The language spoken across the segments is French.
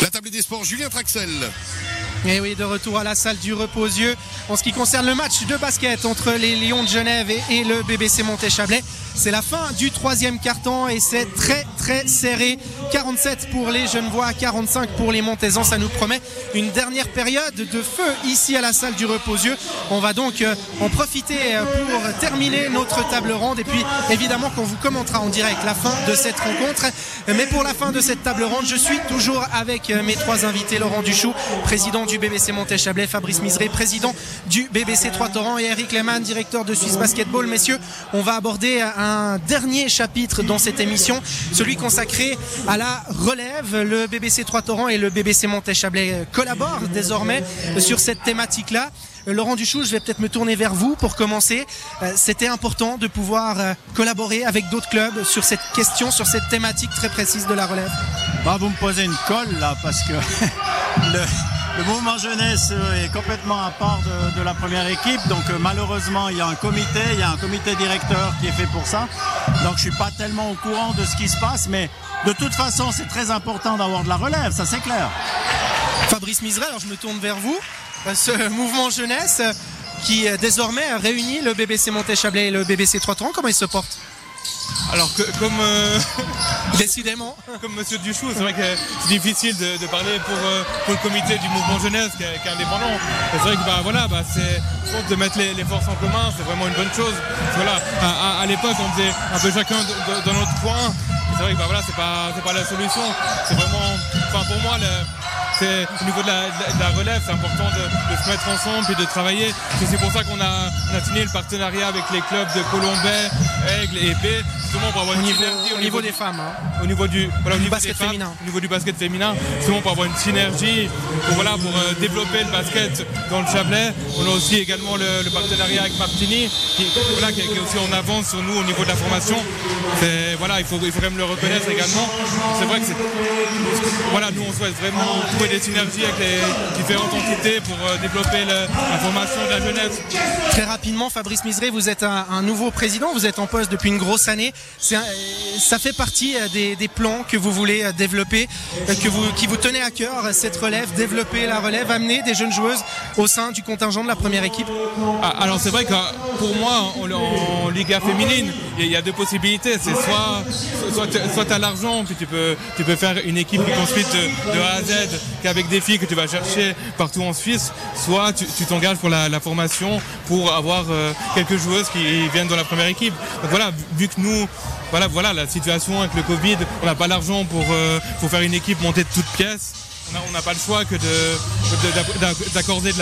La table des sports, Julien Traxel. Et oui, de retour à la salle du repos-yeux. En ce qui concerne le match de basket entre les Lions de Genève et, le BBC Montéchablais, c'est la fin du troisième carton et c'est très très serré. 47 pour les Genevois, 45 pour les Montaisans. Ça nous promet une dernière période de feu ici à la salle du repos-yeux. On va donc euh, en profiter euh, pour terminer notre table ronde et puis évidemment qu'on vous commentera en direct la fin de cette rencontre. Mais pour la fin de cette table ronde, je suis toujours avec euh, mes trois invités. Laurent Duchou, président du BBC Montéchablais, Fabrice Miseré, président du BBC Trois-Torrents et Eric Lehmann, directeur de Suisse Basketball. Messieurs, on va aborder dernier chapitre dans cette émission, celui consacré à la relève. Le BBC Trois-Torrents et le BBC Montéchablais collaborent désormais sur cette thématique-là. Laurent Duchou, je vais peut-être me tourner vers vous pour commencer. Euh, c'était important de pouvoir euh, collaborer avec d'autres clubs sur cette question, sur cette thématique très précise de la relève. Bah, vous me posez une colle là parce que le, le mouvement jeunesse est complètement à part de, la première équipe. Donc euh, malheureusement, il y a un comité, il y a un comité directeur qui est fait pour ça. Donc je suis pas tellement au courant de ce qui se passe, mais de toute façon, c'est très important d'avoir de la relève, ça c'est clair. Fabrice Miserel, alors je me tourne vers vous. Euh, ce mouvement jeunesse euh, qui désormais réunit le BBC Montéchablais et le BBC Trois comment il se porte? Alors que, comme euh, décidément, comme Monsieur Duchou, c'est vrai que c'est difficile de, parler euh, pour, le comité du mouvement jeunesse qui est, indépendant. C'est vrai que bah voilà, bah, c'est de mettre les, forces en commun, c'est vraiment une bonne chose. Voilà, à, l'époque on faisait un peu chacun dans notre coin. C'est vrai que bah voilà, c'est pas pas la solution. C'est vraiment, enfin pour moi au niveau de la, relève, c'est important de, se mettre ensemble et de travailler. C'est pour ça qu'on a, signé le partenariat avec les clubs de Colombais, Aigle et B, justement pour avoir une synergie au niveau, des femmes. Hein. Au niveau du, basket féminin. Au niveau du basket féminin, justement pour avoir une synergie, pour, voilà, pour euh, développer le basket dans le Chablais. On a aussi également le, partenariat avec Martini, qui, qui, est aussi en avance sur nous au niveau de la formation. Voilà, il faut, il faut quand même le reconnaître également. C'est vrai que c'est. Voilà, nous on souhaite vraiment trouver des synergies avec les différentes entités pour euh, développer la formation de la jeunesse. Très rapidement, Fabrice Miseré, vous êtes un, nouveau président, vous êtes en poste depuis une grosse année. Ça fait partie euh, des, plans que vous voulez euh, développer, que vous, qui vous tenez à cœur, cette relève, développer la relève, amener des jeunes joueuses au sein du contingent de la première équipe. Ah, Alors c'est vrai que pour moi, en, Liga féminine, il y, a deux possibilités. C'est soit, soit, tu as l'argent, puis tu peux, tu peux faire une équipe qui construite de, A à Z, avec des filles que tu vas chercher partout en Suisse, soit tu t'engages pour la, formation pour avoir euh, quelques joueuses qui viennent dans la première équipe. Donc voilà, vu que nous, voilà, voilà la situation avec le Covid, on n'a pas l'argent pour, euh, pour faire une équipe montée de toutes pièces on n'a pas le choix que d'accorder de,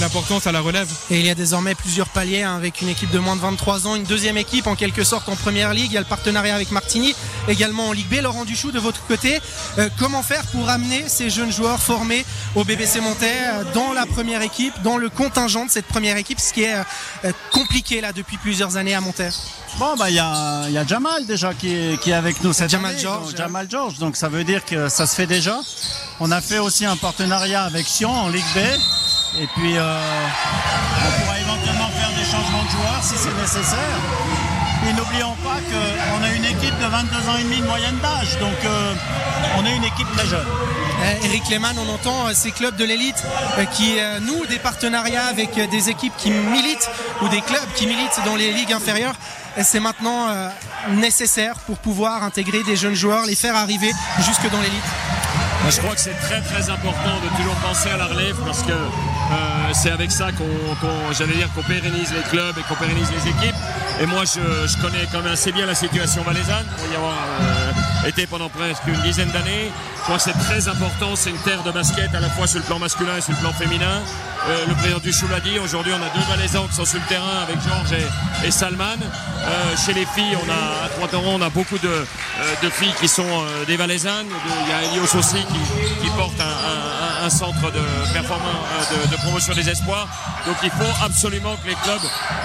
l'importance à la relève. Et il y a désormais plusieurs paliers hein, avec une équipe de moins de 23 ans, une deuxième équipe en quelque sorte en première ligue. Il y a le partenariat avec Martini, également en Ligue B. Laurent Duchou, de votre côté, euh, comment faire pour amener ces jeunes joueurs formés au BBC Montais euh, dans la première équipe, dans le contingent de cette première équipe, ce qui est euh, compliqué là depuis plusieurs années à Monter Bon, bah, il y a, Jamal déjà qui est, avec nous cette Jamal George. Jamal George, donc ça veut dire que ça se fait déjà. On a fait aussi un partenariat avec Sion en Ligue B. Et puis, euh, on pourra éventuellement faire des changements de joueurs si c'est nécessaire. Et n'oublions pas qu'on a une équipe de 22 ans et demi de moyenne d'âge. Donc, euh, on est une équipe très jeune. Eh, Eric Lehmann, on entend euh, ces clubs de l'élite qui nouent des partenariats avec des équipes qui militent ou des clubs qui militent dans les ligues inférieures c'est maintenant nécessaire pour pouvoir intégrer des jeunes joueurs, les faire arriver jusque dans l'élite Je crois que c'est très très important de toujours penser à la relève parce que euh, c'est avec ça qu'on, j'allais dire, qu'on pérennise les clubs et qu'on pérennise les équipes. Et moi, je, connais quand même assez bien la situation valaisanne pour y avoir euh, été pendant presque une dizaine d'années. Je crois que c'est très important. C'est une terre de basket à la fois sur le plan masculin et sur le plan féminin. Euh, le président Duchou l'a dit. Aujourd'hui, on a deux Valaisans qui sont sur le terrain avec Georges et, Salman. chez les filles, on a à trois on a beaucoup de, filles qui sont des Valaisannes. Il y a Elios aussi qui, porte un, centre de performance de de promotion des espoirs. Donc il faut absolument que les clubs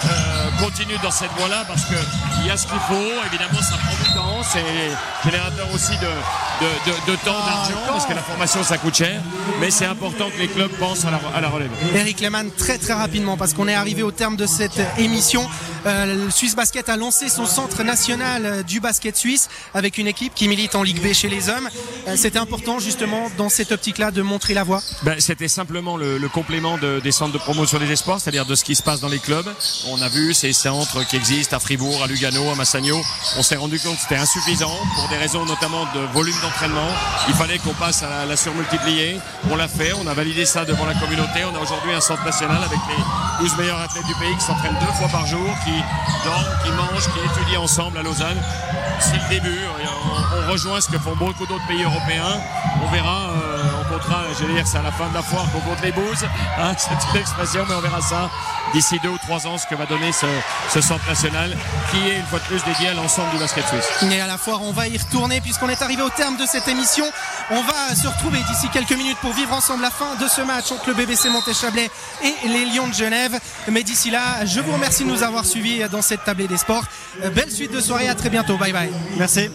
euh, continuent dans cette voie-là parce qu'il y a ce qu'il faut. Évidemment, ça prend du temps. C'est générateur aussi de, de, temps, Ah, d'argent, parce que la formation ça coûte cher, mais c'est important que les clubs pensent à la, à la relève. Eric Lehmann, très très rapidement, parce qu'on est arrivé au terme de cette émission. Euh, le Suisse Basket a lancé son centre national euh, du basket suisse avec une équipe qui milite en Ligue B chez les hommes. Euh, C'était important justement dans cette optique-là de montrer la voie. Ben, C'était simplement le, le complément de- des centres de promotion des espoirs, c'est-à-dire de ce qui se passe dans les clubs. On a vu ces centres qui existent à Fribourg, à Lugano, à Massagno. On s'est rendu compte que c'était insuffisant pour des raisons notamment de volume d'entraînement. Il fallait qu'on passe à la, la surmultiplier. On l'a fait, on a validé ça devant la communauté. On a aujourd'hui un centre national avec les 12 meilleurs athlètes du pays qui s'entraînent deux fois par jour, dorment, qui mangent, qui étudient ensemble à Lausanne. C'est le début. On, rejoint ce que font beaucoup d'autres pays européens. On verra, euh, on comptera, je vais dire, c'est à la fin de la foire qu'on compte les bouses. Hein, c'est une expression, mais on verra ça d'ici deux ou trois ans, ce que va donner ce, ce centre national qui est une fois de plus dédié à l'ensemble du basket suisse. Et à la foire, on va y retourner puisqu'on est arrivé au terme de cette émission. On va se retrouver d'ici quelques minutes pour vivre ensemble la fin de ce match entre le BBC Montéchablais et les Lions de Genève. Mais d'ici là, je vous remercie de nous avoir suivis dans cette tablée des sports. Euh, Belle suite de soirée, à très bientôt. Bye bye. Merci.